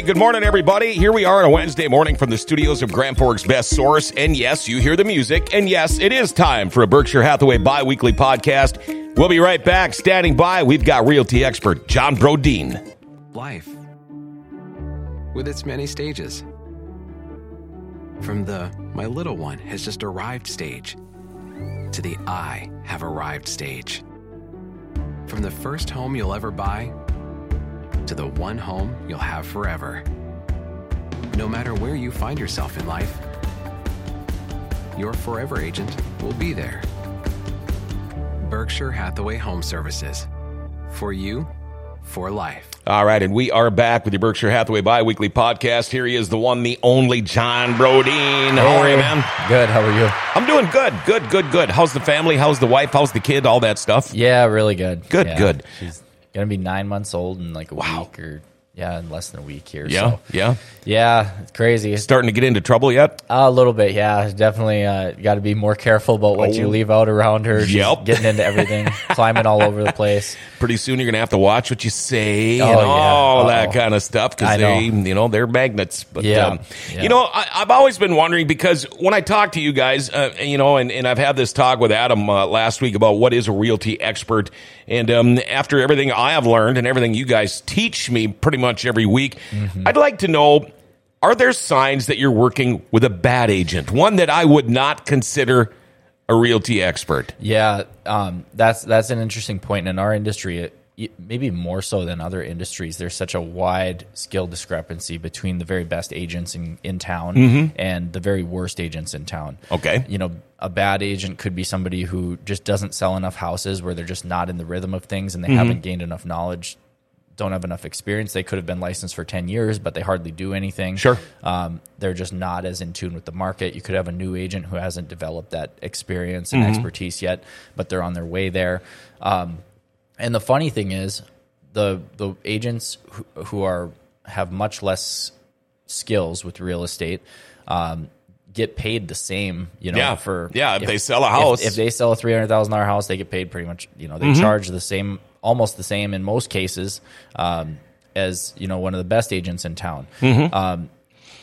Hey, good morning, everybody. Here we are on a Wednesday morning from the studios of Grand Forks Best Source. And yes, you hear the music. And yes, it is time for a Berkshire Hathaway bi weekly podcast. We'll be right back. Standing by, we've got realty expert John Brodeen. Life, with its many stages. From the my little one has just arrived stage to the I have arrived stage. From the first home you'll ever buy to the one home you'll have forever. No matter where you find yourself in life, your forever agent will be there. Berkshire Hathaway Home Services. For you, for life. All right, and we are back with your Berkshire Hathaway bi weekly podcast. Here he is, the one, the only John Brodeen. How are you, man? Good. How are you? I'm doing good, good, good, good. How's the family? How's the wife? How's the kid? All that stuff? Yeah, really good. Good, Yeah. good. She's gonna be nine months old in like a Wow. week or yeah, in less than a week here. Yeah, so. yeah. yeah, it's crazy. Starting to get into trouble yet? a little bit, yeah. Definitely uh, got to be more careful about what you Oh. leave out around her. She's Yep. getting into everything, climbing all over the place. Pretty soon you're going to have to watch what you say Oh, and yeah. all that Uh-oh. kind of stuff because they, you know, they're magnets. But, Yeah. um, Yeah. you know, I, I've always been wondering because when I talk to you guys, uh, you know, and, and I've had this talk with Adam uh, last week about what is a realty expert. And um, after everything I have learned and everything you guys teach me pretty much every week, Mm-hmm. I'd like to know are there signs that you're working with a bad agent? One that I would not consider a realty expert. Yeah, um, that's that's an interesting point in our industry. It, it- maybe more so than other industries, there's such a wide skill discrepancy between the very best agents in, in town and the very worst agents in town. Mm-hmm. Okay. you know, a bad agent could be somebody who just doesn't sell enough houses, where they're just not in the rhythm of things, and they Mm-hmm. haven't gained enough knowledge. Don't have enough experience. They could have been licensed for ten years, but they hardly do anything. Sure. Um, they're just not as in tune with the market. You could have a new agent who hasn't developed that experience Mm-hmm. and expertise yet, but they're on their way there. Um, and the funny thing is, the the agents who, who are have much less skills with real estate um, get paid the same. You know, Yeah. for Yeah, if they sell a house. if, if they sell a three hundred thousand dollar house, they get paid pretty much. You know, they Mm-hmm. charge the same, almost the same in most cases, um, as you know one of the best agents in town. Mm-hmm. Um,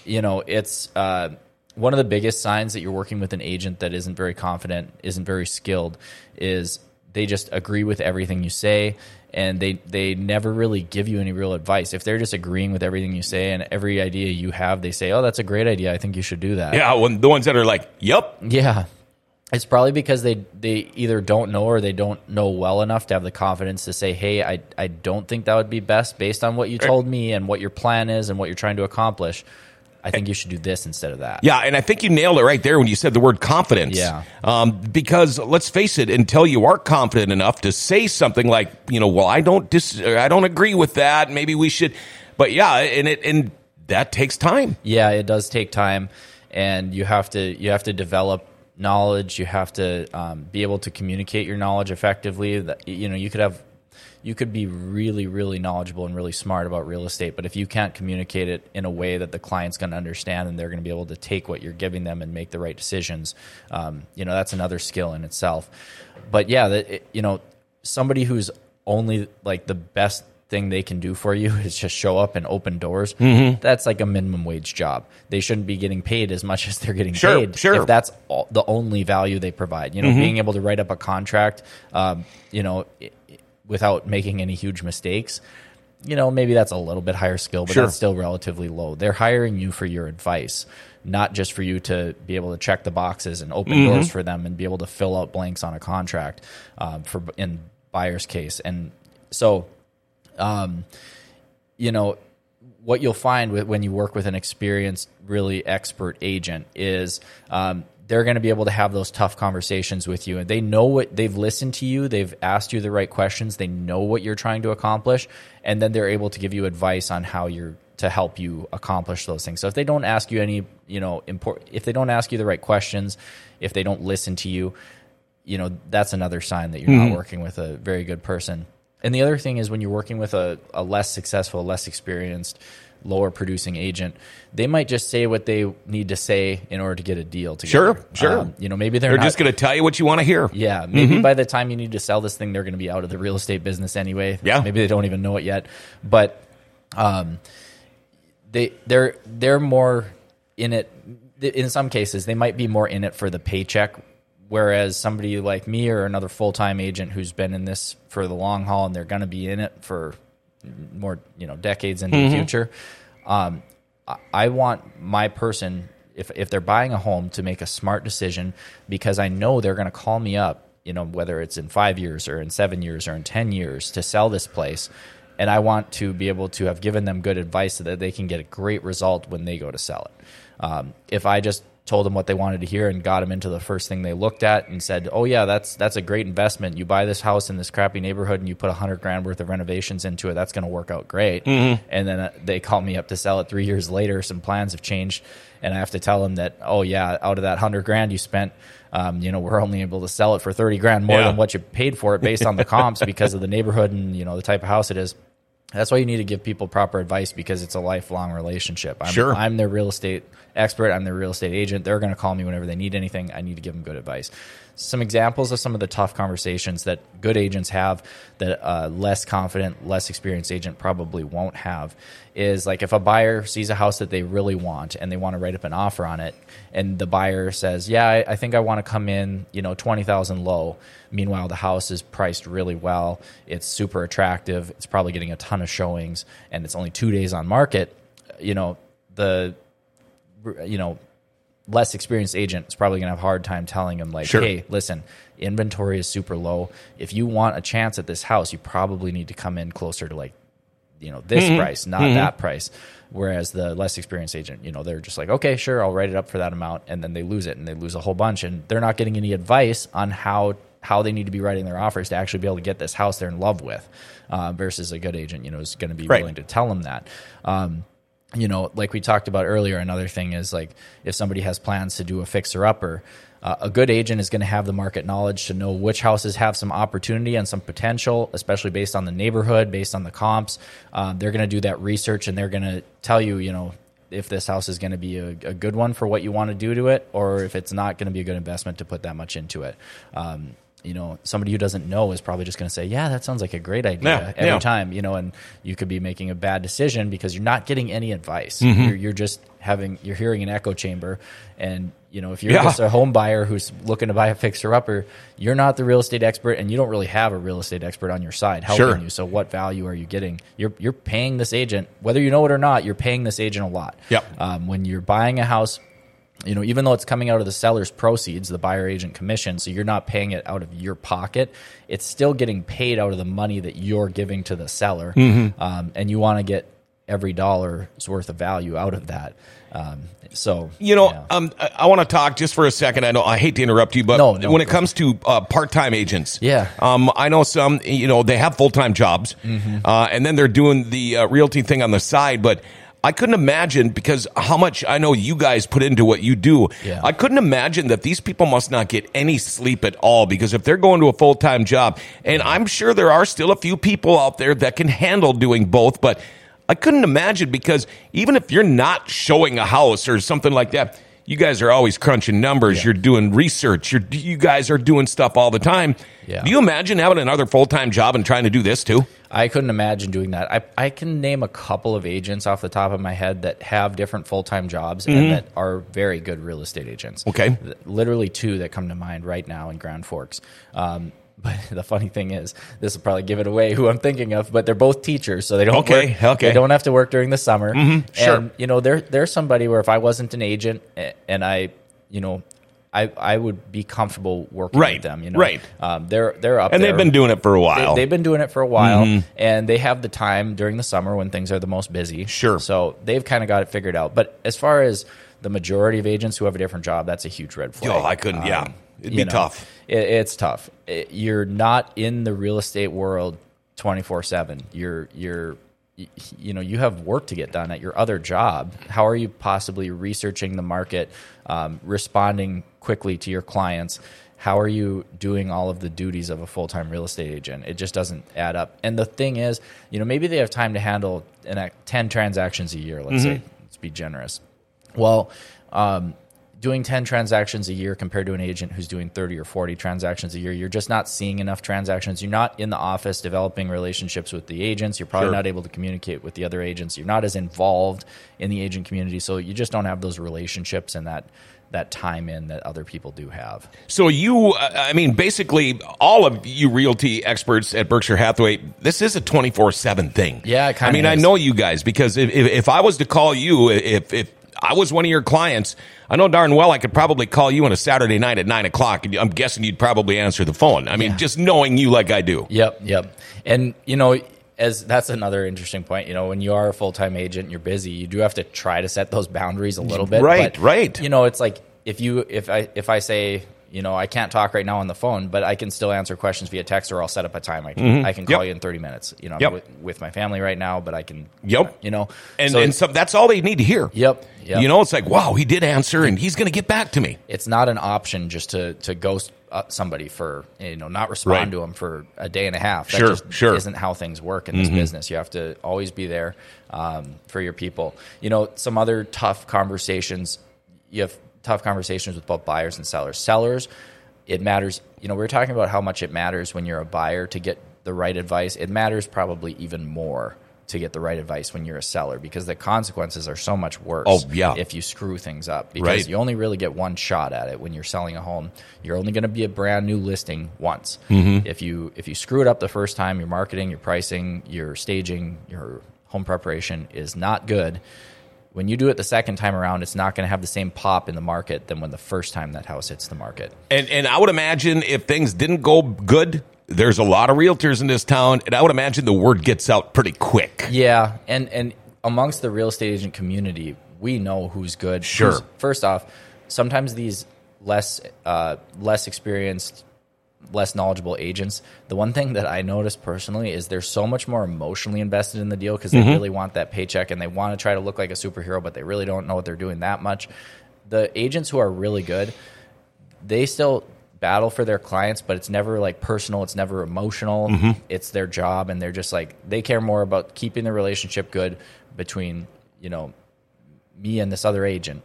you know, it's uh, one of the biggest signs that you're working with an agent that isn't very confident, isn't very skilled, is they just agree with everything you say. And they, they never really give you any real advice. If they're just agreeing with everything you say and every idea you have, they say, "Oh, that's a great idea. I think you should do that." Yeah, when the ones that are like, "Yep, Yeah. It's probably because they, they either don't know or they don't know well enough to have the confidence to say, hey, I, I don't think that would be best based on what you told me and what your plan is and what you're trying to accomplish. I think you should do this instead of that. Yeah, and I think you nailed it right there when you said the word confidence. Yeah. Um, because let's face it, until you are confident enough to say something like, you know, well, I don't dis- I don't agree with that. Maybe we should. But yeah, and it and that takes time. Yeah, it does take time, and you have to you have to develop knowledge. You have to um, be able to communicate your knowledge effectively. That you know, you could have you could be really really knowledgeable and really smart about real estate, but if you can't communicate it in a way that the client's going to understand and they're going to be able to take what you're giving them and make the right decisions, um, you know, that's another skill in itself. But yeah, that you know, somebody who's only like the best thing they can do for you is just show up and open doors. Mm-hmm. That's like a minimum wage job. They shouldn't be getting paid as much as they're getting Sure, paid. sure. If that's all, the only value they provide, you know, Mm-hmm. being able to write up a contract, um, you know, without making any huge mistakes. You know, maybe that's a little bit higher skill, but Sure. that's still relatively low. They're hiring you for your advice, not just for you to be able to check the boxes and open Mm-hmm. doors for them and be able to fill out blanks on a contract um, for in buyer's case. And so, um, you know, what you'll find with, when you work with an experienced, really expert agent is um, they're going to be able to have those tough conversations with you, and they know what they've listened to you, they've asked you the right questions, they know what you're trying to accomplish, and then they're able to give you advice on how you're to help you accomplish those things. So if they don't ask you any, you know, important, if they don't ask you the right questions, if they don't listen to you, you know, that's another sign that you're not working with a very good person. And the other thing is when you're working with a, a less successful, less experienced, lower producing agent, they might just say what they need to say in order to get a deal together. Sure, sure. Um, you know, maybe they're, They're not, just going to tell you what you want to hear. yeah, maybe by the time you need to sell this thing, they're going to be out of the real estate business anyway. Yeah. maybe they don't even know it yet. But um, they they're they're more in it in some cases they might be more in it for the paycheck whereas somebody like me or another full-time agent who's been in this for the long haul and they're going to be in it for more you know decades into the future um, I- want my person if, if they're buying a home to make a smart decision because i know they're going to call me up you know whether it's in five years or in seven years or in ten years to sell this place. And i want to be able to have given them good advice so that they can get a great result when they go to sell it. Um, if i just told them what they wanted to hear and got them into the first thing they looked at and said, "Oh yeah, that's that's a great investment. You buy this house in this crappy neighborhood and you put a hundred grand worth of renovations into it. That's going to work out great." And then uh, they call me up to sell it three years later. Some plans have changed, and I have to tell them that, "Oh yeah, out of that hundred grand you spent." Um, you know, we're only able to sell it for thirty grand more Yeah. than what you paid for it based on the comps because of the neighborhood and you know the type of house it is. That's why you need to give people proper advice because it's a lifelong relationship. I'm, Sure. I'm their real estate expert. I'm their real estate agent. They're going to call me whenever they need anything. I need to give them good advice. Some examples of some of the tough conversations that good agents have that a less confident, less experienced agent probably won't have is like if a buyer sees a house that they really want and they want to write up an offer on it, and the buyer says, "Yeah, I, I think I want to come in, you know, twenty thousand low." Meanwhile, the house is priced really well. It's super attractive. It's probably getting a ton of showings, and it's only two days on market. You know, the you know less experienced agent is probably going to have a hard time telling him like Sure. hey listen inventory is super low if you want a chance at this house you probably need to come in closer to like you know this mm-hmm. price not mm-hmm. that price whereas the less experienced agent you know they're just like okay sure i'll write it up for that amount and then they lose it and they lose a whole bunch and they're not getting any advice on how how they need to be writing their offers to actually be able to get this house they're in love with uh, versus a good agent you know is going to be Right. willing to tell them that um, you know, like we talked about earlier, another thing is like if somebody has plans to do a fixer upper, uh, a good agent is going to have the market knowledge to know which houses have some opportunity and some potential, especially based on the neighborhood, based on the comps. Um, they're going to do that research and they're going to tell you, you know, if this house is going to be a, a good one for what you want to do to it, or if it's not going to be a good investment to put that much into it. Um, you know, somebody who doesn't know is probably just going to say, "Yeah, that sounds like a great idea." Yeah, every yeah. time, you know, and you could be making a bad decision because you're not getting any advice. Mm-hmm. You're, you're just having you're hearing an echo chamber, and you know, if you're Yeah. just a home buyer who's looking to buy a fixer upper, you're not the real estate expert, and you don't really have a real estate expert on your side helping Sure. you. So, what value are you getting? You're you're paying this agent, whether you know it or not. You're paying this agent a lot. Yep. Um, when you're buying a house you know, even though it's coming out of the seller's proceeds, the buyer agent commission, so you're not paying it out of your pocket, it's still getting paid out of the money that you're giving to the seller, Mm-hmm. um, and you want to get every dollar's worth of value out of that. Um, so You know, yeah. um, I, I want to talk just for a second. I know I hate to interrupt you, but No, no, when it comes to uh, part-time agents, Yeah. um, I know some. You know, they have full-time jobs, Mm-hmm. uh, and then they're doing the uh, realty thing on the side. But I couldn't imagine because how much I know you guys put into what you do. Yeah. I couldn't imagine that these people must not get any sleep at all because if they're going to a full-time job, and I'm sure there are still a few people out there that can handle doing both, but. I couldn't imagine because even if you're not showing a house or something like that, you guys are always crunching numbers. Yeah. You're doing research. You're, you guys are doing stuff all the time. Yeah. Do you imagine having another full time job and trying to do this too? I couldn't imagine doing that. I, I can name a couple of agents off the top of my head that have different full time jobs and that are very good real estate agents. Mm-hmm. Okay. Literally two that come to mind right now in Grand Forks. Um, but the funny thing is, this will probably give it away who I'm thinking of. But they're both teachers, so they don't Okay, work, okay. They don't have to work during the summer. sure. And you know, they're they're somebody where if I wasn't an agent and I, you know. I, I would be comfortable working Right, with them, you know. right. Um, they're they're up And there. they've been doing it for a while. They, have been doing it for a while, and they have the time during the summer when things are the most busy. Sure. So they've kind of got it figured out. But as far as the majority of agents who have a different job, that's a huge red flag. Oh, I couldn't- yeah. It'd be tough. It, it's tough. It- you're not in the real estate world twenty four seven. You're you're you know you have work to get done at your other job. How are you possibly researching the market, um, responding quickly to your clients? How are you doing all of the duties of a full time real estate agent? It just doesn't add up. And the thing is, you know, maybe they have time to handle an, ac- ten transactions a year. Let's say, let's be generous. Well, um, doing 10 transactions a year compared to an agent who's doing 30 or 40 transactions a year you're just not seeing enough transactions. You're not in the office developing relationships with the agents. You're probably Sure. not able to communicate with the other agents. You're not as involved in the agent community. So you just don't have those relationships and that that time in that other people do have. So you, I mean, basically, all of you realty experts at Berkshire Hathaway, this is a twenty four seven thing. Yeah, I mean, I know you guys because if, if if I was to call you, if if I was one of your clients, I know darn well I could probably call you on a Saturday night at nine o'clock, and I'm guessing you'd probably answer the phone. I mean, just knowing you like I do. Yep, yep. And you know, as that's another interesting point. You know, when you are a full time agent, and you're busy. You do have to try to set those boundaries a little bit. Right, but, right. You know, it's like if you if I if I say you know I can't talk right now on the phone, but I can still answer questions via text, or I'll set up a time. I can I can call Mm-hmm. Yep. you in 30 minutes. You know, Yep. with, with my family right now, but I can. Yep. You know, And so and so that's all they need to hear. Yep, yep. You know, it's like, wow, he did answer, and he's going to get back to me. it's not an option just to to ghost uh, somebody for you know not respond Right. to them for a day and a half. That Sure, just sure. isn't how things work in this business. You have to always be there um, for your people. You know, some other tough conversations. You have tough conversations with both buyers and sellers. Sellers, it matters. You know, we are talking about how much it matters when you're a buyer to get the right advice. It matters probably even more to get the right advice when you're a seller because the consequences are so much worse Oh, yeah. if you screw things up because Right. you only really get one shot at it when you're selling a home. You're only going to be a brand new listing once. Mm-hmm. If you if you screw it up the first time, your marketing, your pricing, your staging, your home preparation is not good. When you do it the second time around, it's not going to have the same pop in the market than when the first time that house hits the market. And and I would imagine if things didn't go good, there's a lot of realtors in this town, and I would imagine the word gets out pretty quick. Yeah, and and amongst the real estate agent community, we know who's good. Sure. Who's- First off, sometimes these less uh, less experienced, less knowledgeable agents. The one thing that I noticed personally is they're so much more emotionally invested in the deal because they mm-hmm. really want that paycheck and they want to try to look like a superhero, but they really don't know what they're doing that much. The agents who are really good, they still battle for their clients, but it's never like personal. It's never emotional. Mm-hmm. It's their job, and they're just like they care more about keeping the relationship good between you know me and this other agent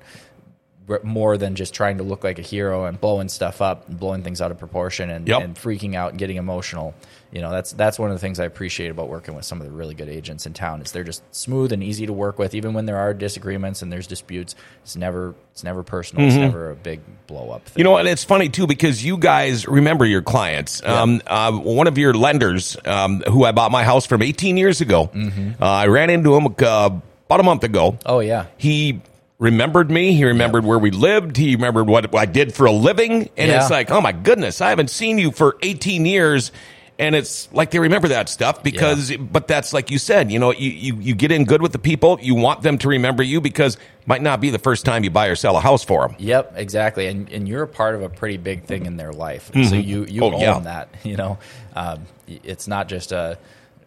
more than just trying to look like a hero and blowing stuff up and blowing things out of proportion and, Yep. and freaking out and getting emotional. You know, that's that's one of the things I appreciate about working with some of the really good agents in town is they're just smooth and easy to work with, even when there are disagreements and there's disputes. It's never it's never personal. It's never a big blow up. Thing. You know, and it's funny too because you guys remember your clients. Um, uh, one of your lenders, um, who I bought my house from 18 years ago, uh, I ran into him uh, about a month ago. oh yeah, He remembered me. He remembered where we lived. He remembered what I did for a living. And Yeah. it's like, oh my goodness, I haven't seen you for 18 years. And it's like they remember that stuff because, but that's like you said, you know, you, you, you get in good with the people. You want them to remember you because it might not be the first time you buy or sell a house for them. Yep, exactly. And and you're a part of a pretty big thing in their life. So you you Oh, own yeah. that. You know, um, y- it's not just a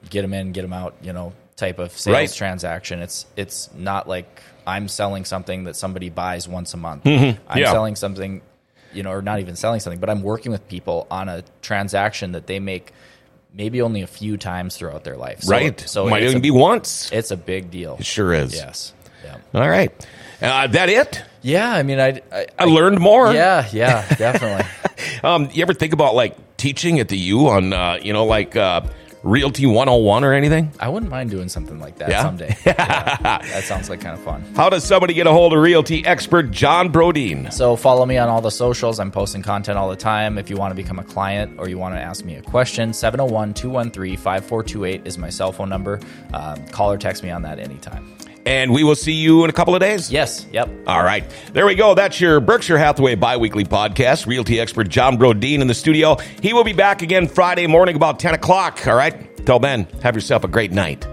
get them in, get them out. You know, type of sales Right. transaction. It's it's not like I'm selling something that somebody buys once a month. I'm Mm-hmm. Yeah. selling something, you know, or not even selling something, but I'm working with people on a transaction that they make maybe only a few times throughout their life. So, right. So might even a, be once. it's a big deal. It sure is. Yes. Yeah. All right. Uh, that it? Yeah. I mean, I. I, I learned more. yeah. Yeah. Definitely. Um, you ever think about like teaching at the U on, uh, you know, like uh, Realty 101 or anything? I wouldn't mind doing something like that Yeah? someday. Yeah, that sounds like kind of fun. How does somebody get a hold of Realty expert John Brodeen? So follow me on all the socials. I'm posting content all the time. If you want to become a client or you want to ask me a question, 701-213-5428 is my cell phone number. Um, call or text me on that anytime. And we will see you in a couple of days. Yes. Yep. All right. There we go. That's your Berkshire Hathaway biweekly podcast. Realty expert John Brodeen in the studio. He will be back again Friday morning about 10 o'clock. All right. Till then, have yourself a great night.